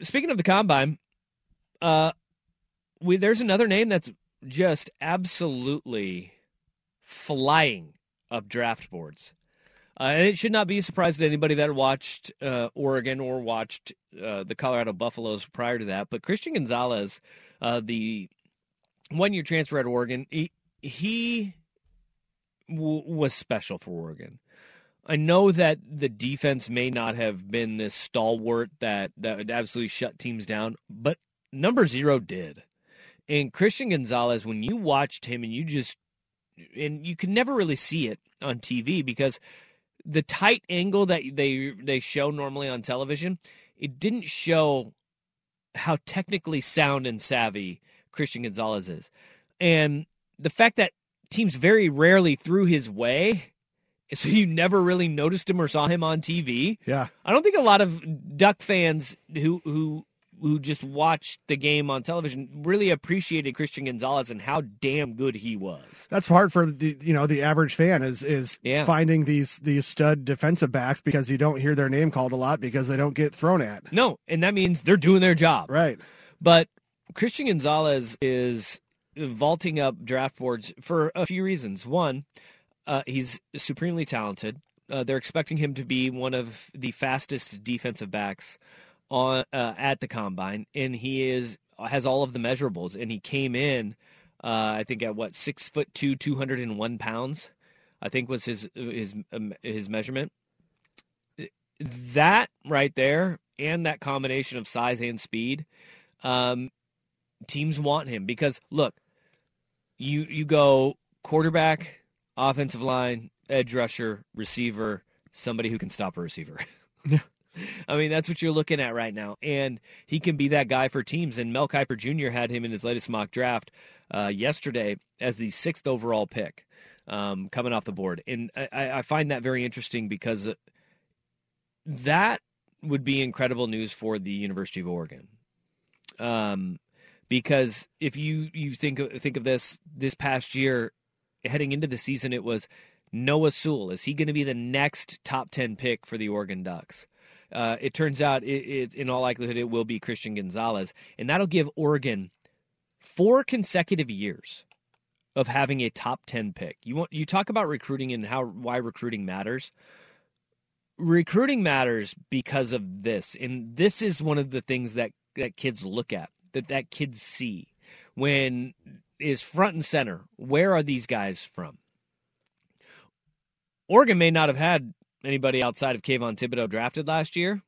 Speaking of the combine, uh, we there's another name that's just absolutely flying up draft boards. Uh, and it should not be a surprise to anybody that watched uh, Oregon or watched uh, the Colorado Buffaloes prior to that. But Christian Gonzalez, uh, the one year transfer at Oregon, he, he w- was special for Oregon. I know that the defense may not have been this stalwart that, that absolutely shut teams down, but number zero did. And Christian Gonzalez, when you watched him and you just, and you can never really see it on TV because the tight angle that they they show normally on television, it didn't show how technically sound and savvy Christian Gonzalez is. And the fact that teams very rarely threw his way, so you never really noticed him or saw him on TV. Yeah. I don't think a lot of Duck fans who who who just watched the game on television really appreciated Christian Gonzalez and how damn good he was. That's hard for the you know the average fan is is Yeah. finding these these stud defensive backs because you don't hear their name called a lot because they don't get thrown at. No, and that means they're doing their job. Right. But Christian Gonzalez is vaulting up draft boards for a few reasons. One, uh, he's supremely talented. Uh, they're expecting him to be one of the fastest defensive backs on uh, at the combine, and he is has all of the measurables. And he came in, uh, I think, at what six foot two, two hundred and one pounds. I think was his his um, his measurement. That right there, and that combination of size and speed, um, teams want him because look, you you go quarterback, offensive line, edge rusher, receiver, somebody who can stop a receiver. I mean, that's what you're looking at right now, and he can be that guy for teams. And Mel Kiper Jr. had him in his latest mock draft uh, yesterday as the sixth overall pick, um, coming off the board, and I, I find that very interesting because that would be incredible news for the University of Oregon. Um, because if you you think of, think of this this past year, heading into the season, it was Noah Sewell. Is he going to be the next top ten pick for the Oregon Ducks? Uh, it turns out, it, it, in all likelihood, it will be Christian Gonzalez, and that'll give Oregon four consecutive years of having a top ten pick. You want you talk about recruiting and how why recruiting matters. Recruiting matters because of this, and this is one of the things that that kids look at, that that kids see when is front and center. Where are these guys from? Oregon may not have had anybody outside of Kayvon Thibodeaux drafted last year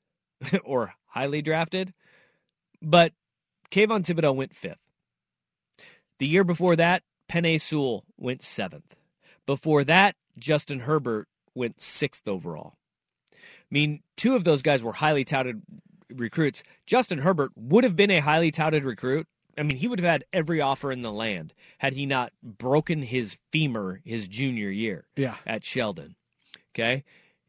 or highly drafted, but Kayvon Thibodeaux went fifth. The year before that, Penei Sewell went seventh. Before that, Justin Herbert went sixth overall. I mean, two of those guys were highly touted recruits. Justin Herbert would have been a highly touted recruit. I mean, he would have had every offer in the land had he not broken his femur his junior year Yeah. at Sheldon. Okay,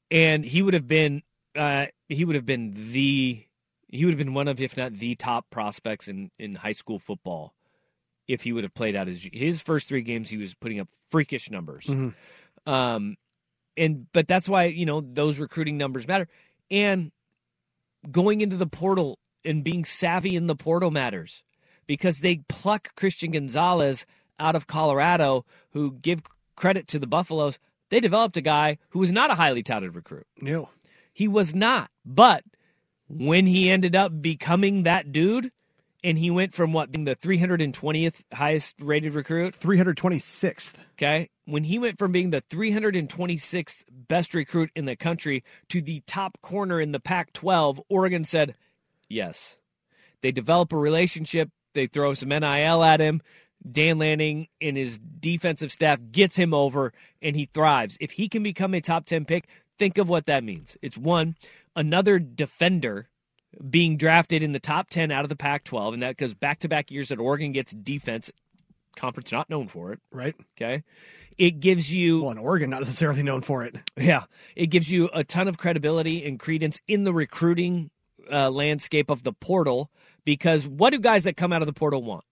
and he would have been uh, he would have been the he would have been one of if not the top prospects in in high school football if he would have played out his his first three games. He was putting up freakish numbers. Mhm. Um, and but that's why you know those recruiting numbers matter, and going into the portal and being savvy in the portal matters because they pluck Christian Gonzalez out of Colorado, who give credit to the Buffaloes. They developed a guy who was not a highly touted recruit. No. He was not. But when he ended up becoming that dude, and he went from what being the 320th highest rated recruit, 326th. okay, when he went from being the 326th best recruit in the country to the top corner in the Pac 12, Oregon said, yes. They develop a relationship, they throw some NIL at him. Dan Lanning and his defensive staff gets him over and he thrives. If he can become a top 10 pick, think of what that means. It's one, another defender being drafted in the top 10 out of the Pac 12, and that goes back to back years that Oregon gets defense, conference not known for it. Right. Okay. It gives you, Well, in Oregon, not necessarily known for it. yeah, it gives you a ton of credibility and credence in the recruiting uh, landscape of the portal because what do guys that come out of the portal want?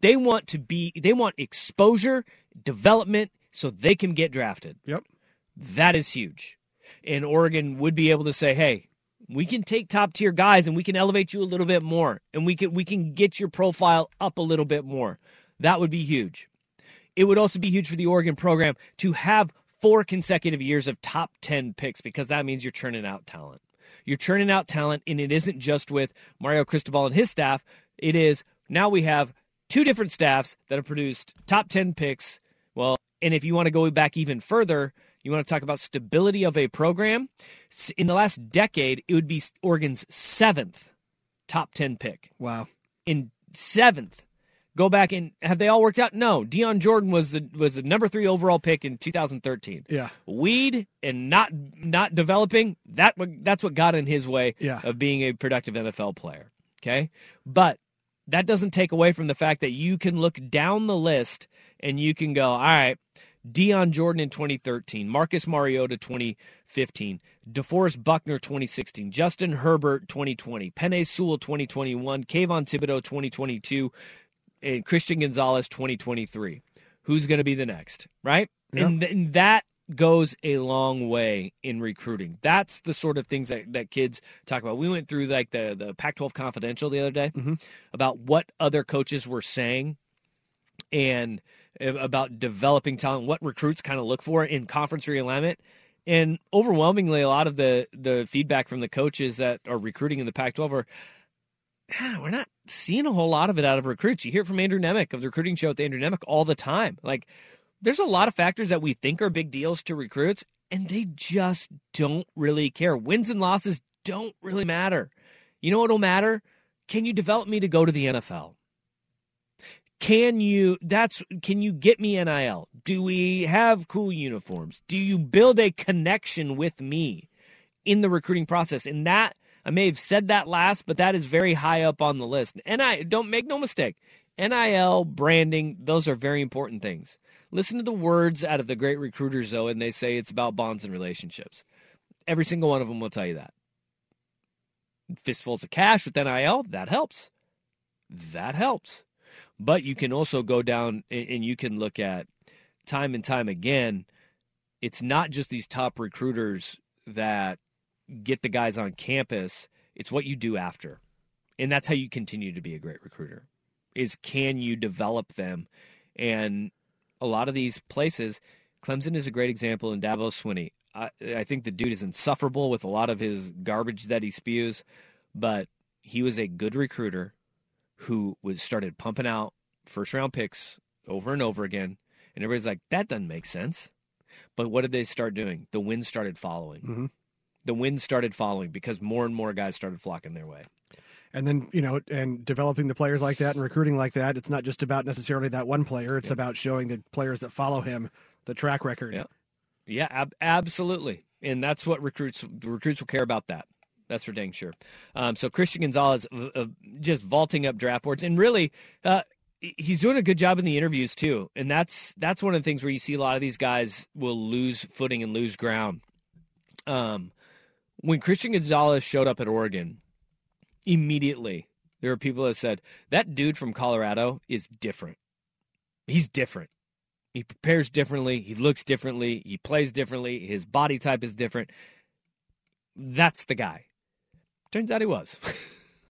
They want to be, they want exposure, development, so they can get drafted. Yep. That is huge. And Oregon would be able to say, "Hey, we can take top tier guys and we can elevate you a little bit more and we can we can get your profile up a little bit more." That would be huge. It would also be huge for the Oregon program to have four consecutive years of top 10 picks because that means you're churning out talent. You're churning out talent and it isn't just with Mario Cristobal and his staff. It is now we have two different staffs that have produced top 10 picks. Well, and if you want to go back even further, you want to talk about stability of a program. In the last decade, it would be Oregon's seventh top 10 pick. Wow. In seventh. Go back and have they all worked out? No. Dion Jordan was the was the number three overall pick in 2013. Yeah. Weed and not not developing that that's what got in his way Yeah. of being a productive NFL player. Okay, but that doesn't take away from the fact that you can look down the list and you can go, all right, Dion Jordan in 2013, Marcus Mariota 2015, DeForest Buckner 2016, Justin Herbert 2020, Penei Sewell 2021, Kayvon Thibodeaux 2022, and Christian Gonzalez 2023. Who's going to be the next, right? And, th- and that goes a long way in recruiting. That's the sort of things that, that kids talk about. We went through like the, the Pac 12 Confidential the other day Mhm. about what other coaches were saying and about developing talent, what recruits kind of look for in conference realignment. And overwhelmingly, a lot of the, the feedback from the coaches that are recruiting in the Pac 12 are, we're not seeing a whole lot of it out of recruits. You hear from Andrew Nemec of the recruiting show the Andrew Nemec all the time. Like, there's a lot of factors that we think are big deals to recruits, and they just don't really care. Wins and losses don't really matter. You know what'll matter? Can you develop me to go to the NFL? Can you that's can you get me NIL? Do we have cool uniforms? Do you build a connection with me in the recruiting process? And that I may have said that last, but that is very high up on the list. And I don't make no mistake. NIL, branding, those are very important things. Listen to the words out of the great recruiters, though, and they say it's about bonds and relationships. Every single one of them will tell you that. Fistfuls of cash with NIL, that helps. That helps. But you can also go down and you can look at time and time again. It's not just these top recruiters that get the guys on campus, it's what you do after. And that's how you continue to be a great recruiter. Is can you develop them? And a lot of these places, Clemson is a great example, in Dabo Swinney. I, I think the dude is insufferable with a lot of his garbage that he spews, but he was a good recruiter who was started pumping out first round picks over and over again, and everybody's like, that doesn't make sense. But what did they start doing? The wind started following. Mhm. The wind started following because more and more guys started flocking their way. And then, you know, and developing the players like that and recruiting like that, it's not just about necessarily that one player. It's about showing the players that follow him the track record. Yeah. Yeah, ab- absolutely, and that's what recruits recruits will care about. That that's for dang sure. Um, so Christian Gonzalez uh, just vaulting up draft boards, and really, uh, he's doing a good job in the interviews too. And that's that's one of the things where you see a lot of these guys will lose footing and lose ground. Um, when Christian Gonzalez showed up at Oregon, immediately there were people that said that dude from Colorado is different. He's different. He prepares differently. He looks differently. He plays differently. His body type is different. That's the guy. Turns out he was.